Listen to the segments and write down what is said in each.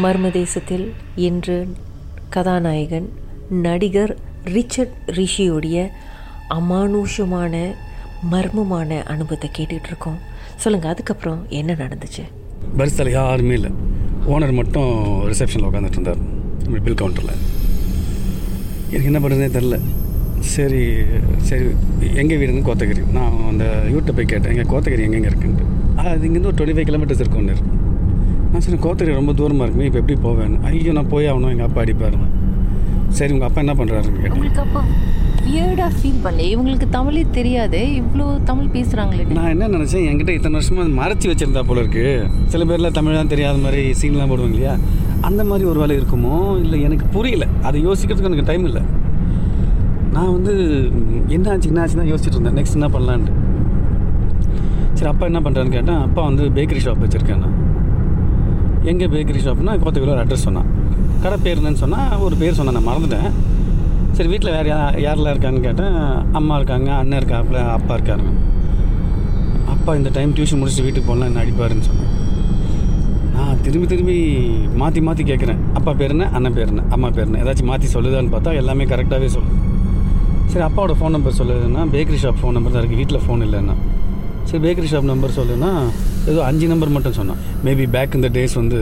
மர்ம தேசத்தில் இன்று கதாநாயகன் நடிகர் ரிச்சர்ட் ரிஷியுடைய அமானுஷமான மர்மமான அனுபவத்தை கேட்டுட்டு இருக்கோம் சொல்லுங்கள் அதுக்கப்புறம் என்ன நடந்துச்சு? பரிசில் யாருமே இல்லை. ஓனர் மட்டும் ரிசப்ஷனில் உட்காந்துட்டு இருந்தார் பில் கவுண்டரில் எனக்கு என்ன பண்ணுறதுனே தெரில. சரி சரி எங்கள் வீடுன்னு கோத்தகிரி. நான் அந்த யூட்டை போய் கேட்டேன் எங்கள் கோத்தகிரி எங்கெங்கே இருக்குன்ட்டு? அது இங்கேருந்து ஒரு டுவெண்ட்டி ஃபைவ் கிலோமீட்டர்ஸ் இருக்கும் ஒன்று நான் சரி கோத்தகிரி ரொம்ப தூரமாக இருக்குமே இப்போ எப்படி போவேன் ஐயோ நான் போய் ஆகணும் எங்கள் அப்பா அடிப்பாருன்னு சரி உங்கள் அப்பா என்ன பண்ணுறாருன்னு கேட்டேன். வியர்டாக ஃபீல் பண்ணல இவங்களுக்கு தமிழே தெரியாதே இவ்வளோ தமிழ் பேசுகிறாங்களே நான் என்ன நினச்சேன் என்கிட்ட இத்தனை வருஷமாக மறைச்சி வச்சிருந்தா போல இருக்கு. சில பேர்லாம் தமிழ் தான் தெரியாத மாதிரி சீன்லாம் போடுவாங்க இல்லையா? அந்த மாதிரி ஒரு வேலை இருக்குமோ? இல்லை எனக்கு புரியல. அதை யோசிக்கிறதுக்கு எனக்கு டைம் இல்லை. நான் வந்து என்ன ஆச்சு என்ன ஆச்சு தான் யோசிச்சுட்டு இருந்தேன். நெக்ஸ்ட் என்ன பண்ணலான்ட்டு. சரி அப்பா என்ன பண்ணுறான்னு கேட்டேன். அப்பா வந்து பேக்கரி ஷாப் வச்சுருக்கேன் நான் எங்கே பேக்கரி ஷாப்னா கோத்தகிரியில் ஒரு அட்ரஸ் சொன்னான். கடை பேர் என்னன்னு சொன்னால் ஒரு பேர் சொன்னேன் நான் மறந்துட்டேன். சரி வீட்டில் வேறு யா யாரெல்லாம் இருக்காங்கன்னு கேட்டேன். அம்மா இருக்காங்க அண்ணன் இருக்காப்புல அப்பா இருக்காருங்க. அப்பா இந்த டைம் டியூஷன் முடிச்சுட்டு வீட்டுக்கு போகலாம் என்ன அடிப்பாருன்னு சொன்னேன். நான் திரும்பி திரும்பி மாற்றி மாற்றி கேட்குறேன் அப்பா பேர் என்ன அண்ணன் பேர் என்ன அம்மா பேர் என்ன ஏதாச்சும் மாற்றி சொல்லுதான்னு பார்த்தா எல்லாமே கரெக்டாகவே சொல்லுது. சரி அப்பாவோட ஃபோன் நம்பர் சொல்லுதுன்னா பேக்கரி ஷாப் ஃபோன் நம்பர் தான் இருக்குது வீட்டில் ஃபோன் இல்லைன்னா. சரி பேக்கரி ஷாப் நம்பர் சொல்லுன்னா ஏதோ அஞ்சு நம்பர் மட்டும் சொன்னான். மேபி பேக் இந்த டேஸ் வந்து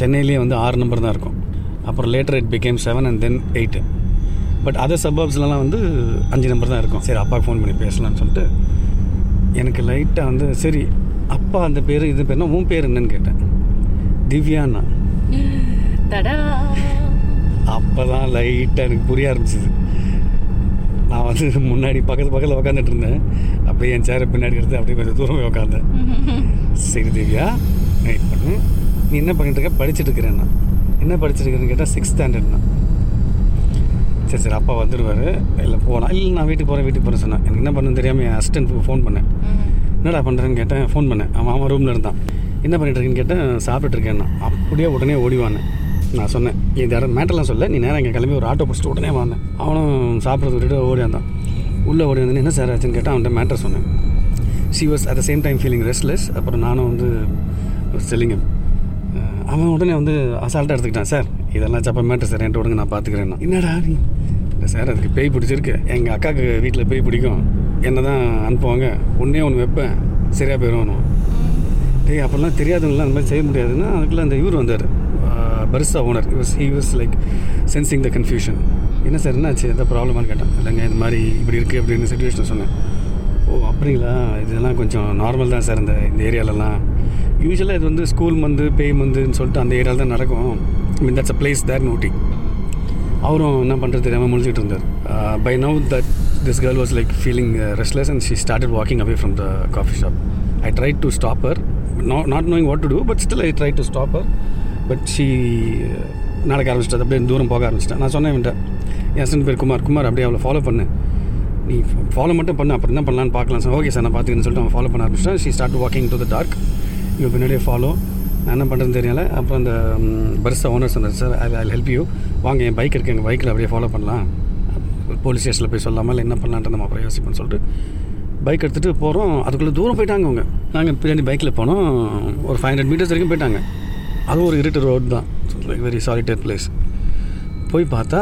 சென்னையிலேயே வந்து ஆறு நம்பர் தான் இருக்கும். அப்புறம் later it became seven and then eight but other சபர்ப்ஸ்லாம் வந்து அஞ்சு நம்பர் தான் இருக்கும். சரி அப்பாவுக்கு ஃபோன் பண்ணி பேசலாம்னு சொல்லிட்டு எனக்கு லைட்டாக வந்து சரி அப்பா அந்த பேர் இது பேர்னா உன் பேர் என்னன்னு கேட்டேன். திவ்யாண்ணா. அப்போ தான் லைட்டாக எனக்கு புரிய ஆரம்பிச்சிது. நான் வந்து முன்னாடி பக்கத்து பக்கத்தில் உட்காந்துட்டு இருந்தேன் அப்படியே என் சேரை பின்னாடி எடுத்து அப்படியே கொஞ்சம் தூரம் போய் உட்காந்தேன் சரி திவ்யா வெயிட் பண்ணு. நீ என்ன பண்ணிட்டு இருக்க? படிச்சுட்டு இருக்கிறேன்னா என்ன படிச்சுட்டு இருக்கிறேன்னு கேட்டால் சிக்ஸ்த் ஸ்டாண்டர்ட்னா சரி சரி அப்பா வந்துடுவார் இல்லை போகலாம் இல்லை நான் வீட்டுக்கு போகிறேன் வீட்டுக்கு போகிறேன் சொன்னேன். எனக்கு என்ன பண்ணுன்னு தெரியாமல் என் அசிஸ்டன்ட்டுக்கு ஃபோன் பண்ணேன். என்னடா பண்ணுறேன்னு கேட்டேன் ஃபோன் பண்ணேன். அவன் அவன் ரூமில் இருந்தான். என்ன பண்ணிட்டு இருக்கேன்னு கேட்டேன் சாப்பிட்டுட்டு இருக்கேன்னா அப்படியே உடனே ஓடிவானேன் நான் சொன்னேன். இந்த இடம் மேட்டர்லாம் சொல்ல நீ நேரம் இங்கே கிளம்பி ஒரு ஆட்டோ பிடிச்சிட்டு உடனே வந்தேன் அவனும் சாப்பிட்றது விட்டுட்டு ஓடி வந்தான். உள்ளே ஓடி வந்து என்ன சார் ஆச்சுன்னு கேட்டால் அவன்கிட்ட மேட்டர் சொன்னேன். She was at the same time feeling restless அப்புறம் நானும் வந்து செல்லிங்கம் அவன் உடனே வந்து அசால்ட்டாக எடுத்துக்கிட்டான். சார் இதெல்லாம் சப்ப மேட்டர் சார் என்கிட்ட விடுங்க நான் பார்த்துக்கிறேன் என்னடா நீ? இல்லை சார் அதுக்கு பேய் பிடிச்சிருக்கு. எங்கள் அக்காவுக்கு வீட்டில் பேய் பிடிக்கும். என்ன தான் அனுப்புவாங்க. ஒன்றே ஒன்று வைப்பேன். சரியாக போயிடும் டேய் அப்போல்லாம் தெரியாதவங்களாம் அந்த மாதிரி செய்ய முடியாதுன்னா அதுக்குள்ளே அந்த இவர் வந்தார். பரிசா owner he was like sensing the confusion என்ன சார் என்னாச்சு? எதாவது ப்ராப்ளமானு கேட்டேன். இல்லைங்க இந்த மாதிரி இப்படி இருக்குது அப்படின்னு சுச்சுவேஷன் சொன்னேன். ஓ அப்படிங்களா? இதெல்லாம் கொஞ்சம் நார்மல் தான் சார் இந்த இந்த ஏரியாலலாம் யூஸ்வலாக இது வந்து ஸ்கூல் மந்து பேய் மந்துன்னு சொல்லிட்டு அந்த ஏரியாவில் தான் நடக்கும். Mean that's a place there naughty அவரும் என்ன பண்ணுறது தெரியாமல் முடிச்சுட்டு இருந்தார். By now that this girl was like feeling restless and she started walking away from the coffee shop I try to stop her not not knowing what to do but still I try to stop her but she uh, நடக்க ஆரம்பிச்சிட்டா அப்படியே தூரம் போக ஆரம்பிச்சிட்டேன். நான் சொன்னேன் இவன்ட்ட என் Sun பேர் குமார். குமார் அப்படியே அவளை ஃபாலோ பண்ணு. நீ ஃபாலோ மட்டும் பண்ணு. அப்புறம் என்ன பண்ணலான்னு பார்க்கலாம். சார் ஓகே சார் நான் பார்த்துக்கன்னு சொல்லிட்டு அவன் ஃபாலோ பண்ண ஆரம்பிச்சிட்டேன். She start walking to the dark இவன் பின்னாடியே ஃபாலோ நான் என்ன பண்ணுறதுன்னு தெரியல. அப்புறம் அந்த பர்ஸை ஓனர் சொன்னார் sir I I help you வாங்க என் பைக் இருக்குது எங்கள் பைக்கில் அப்படியே ஃபாலோ பண்ணலாம். போலீஸ் ஸ்டேஷனில் போய் சொல்லாமல் இல்லை என்ன பண்ணலான்ட்டு நம்ம அப்புறம் யோசிப்போம்னு சொல்லிட்டு பைக் எடுத்துகிட்டு போகிறோம் அதுக்குள்ளே தூரம் போயிட்டாங்க அவங்க நாங்கள் பின்னாடி பைக்கில் போனோம். ஒரு ஃபைவ் ஹண்ட்ரட் மீட்டர்ஸ் வரைக்கும் போயிட்டாங்க. அதுவும் ஒரு இருட்டு ரோடு தான். லைக் வெரி சாலிட்டர் பிளேஸ் போய் பார்த்தா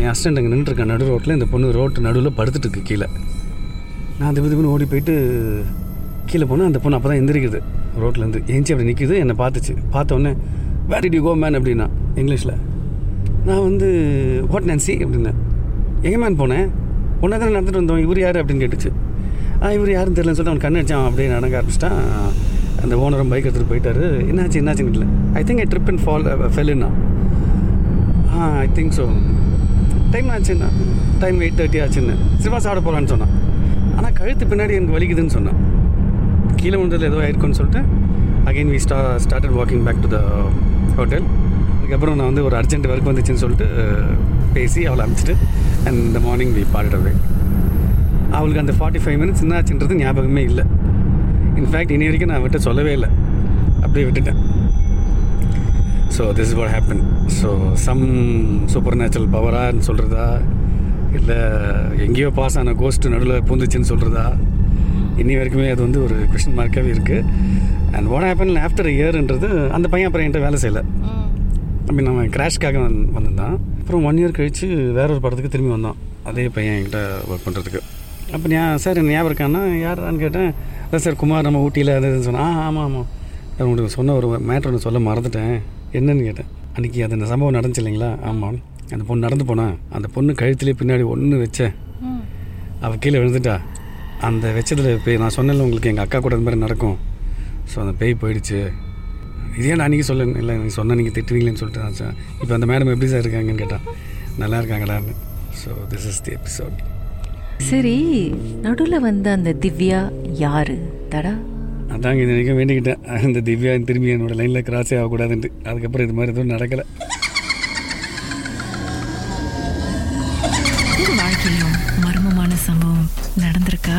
என் அசிஸ்டண்ட் அங்கே நின்றுருக்கேன் நடு ரோட்டில் இந்த பொண்ணு ரோட்டு நடுவில் படுத்துட்டு இருக்கு கீழே. நான் திபு திபுன்னு ஓடி போயிட்டு கீழே போனேன் அந்த பொண்ணு அப்போ தான் எந்திரிக்குது ரோட்லேருந்து ஏஞ்சி அப்படி நிற்கிது என்னை பார்த்துச்சு. பார்த்த உடனே where did you go man அப்படின்னா இங்கிலீஷில் நான் வந்து வாட் நான்சி அப்படின்னேன். எங்கே மேன் போனேன். ஒன்றா தானே நடந்துட்டு வந்தோம். இவர் யார்? அப்படின்னு கேட்டுச்சு. ஆ இவர் யாருன்னு தெரியலன்னு சொல்லிட்டு அவன் கண்ணடிச்சான். அப்படியே நடக்க ஆரம்பிச்சிட்டான். அந்த ஓனரும் பைக் எடுத்துகிட்டு போயிட்டாரு. என்னாச்சு என்னாச்சுன்னு இல்லை I think I trip and fall ஃபெல்லுண்ணா ah I think so time ஆச்சுன்னா டைம் எயிட் தேர்ட்டி ஆச்சுன்னு. சிவா சாப்பிட போகலான்னு சொன்னான். ஆனால் கழுத்து பின்னாடி எனக்கு வலிக்குதுன்னு சொன்னான். கீழே விழுந்தது ஏதோ ஆயிருக்குன்னு சொல்லிட்டு again we sta started walking back to the hotel அதுக்கப்புறம் நான் வந்து ஒரு அர்ஜென்ட் ஒர்க் வந்துச்சுன்னு சொல்லிட்டு uh, பேசி அவளை அனுப்பிச்சிட்டு அண்ட் இந்த மார்னிங் வி பாடிட் அவளுக்கு அந்த ஃபார்ட்டி ஃபைவ் மினிட்ஸ் என்னாச்சுன்றது ஞாபகமே இல்லை. இன்ஃபேக்ட் இனி வரைக்கும் நான் விட்டு சொல்லவே இல்லை. அப்படியே விட்டுட்டேன். So this is what happen so some super natural பவரான்னு சொல்கிறதா இல்லை எங்கேயோ பாஸ் ஆன கோஸ்ட் நடுவில் பூந்துச்சுன்னு சொல்கிறதா இன்னி வரைக்குமே அது வந்து ஒரு கொஷின் மார்க்காகவே இருக்குது அண்ட் வாட் ஹேப்பன் ஆஃப்டர் இயர்ன்றது அந்த பையன் அப்புறம் என்கிட்ட வேலை செய்யலை. அப்படி நம்ம கிராஷ்க்காக வந்து வந்திருந்தான். அப்புறம் ஒன் இயர் கழித்து வேற ஒரு படத்துக்கு திரும்பி வந்தோம் அதே பையன் என்கிட்ட ஒர்க் பண்ணுறதுக்கு அப்போ நான் சார் என்ன ஞாபகம் இருக்கான்னா யாரான்னு கேட்டேன். அதான் சார் குமார் நம்ம ஊட்டியில் அது இதுன்னு சொன்னேன் ஆ ஆமாம் ஆமாம் நான் உங்களுக்கு சொன்ன ஒரு மேட்ரு ஒன்று சொல்ல மறந்துட்டேன். என்னன்னு கேட்டேன். அன்றைக்கி அது அந்த சம்பவம் நடந்துச்சு இல்லைங்களா? ஆமாம். அந்த பொண்ணு நடந்து போனா அந்த பொண்ணு கழுத்துலேயே பின்னாடி ஒன்று வச்சேன் அவள் கீழே விழுந்துட்டா. அந்த வச்சதில் பேய் நான் சொன்னேன்ல உங்களுக்கு எங்கள் அக்கா கூட இந்த மாதிரி நடக்கும். ஸோ அந்த பேய் போயிடுச்சு. இதே நான் அன்றைக்கி சொல்ல இல்லை நீங்கள் சொன்னால் நீங்கள் திட்டுவீங்களேன்னு சொல்லிட்டு நான் சார் இப்போ அந்த மேடம் எப்படி சார் இருக்காங்கன்னு கேட்டான் நல்லா இருக்காங்கடான்னு so this is the episode சரி நடுவில் வந்த அந்த திவ்யா யாரு? தடா. அதாங்க இது வரைக்கும் வேண்டிக்கிட்டேன். இந்த திவ்யா திரும்பி என்னோட லைனில் கிராஸே ஆகக்கூடாதுன்ட்டு. அதுக்கப்புறம் இது மாதிரி எதுவும் நடக்கலை. வாழ்க்கையிலும் மர்மமான சம்பவம் நடந்திருக்கா?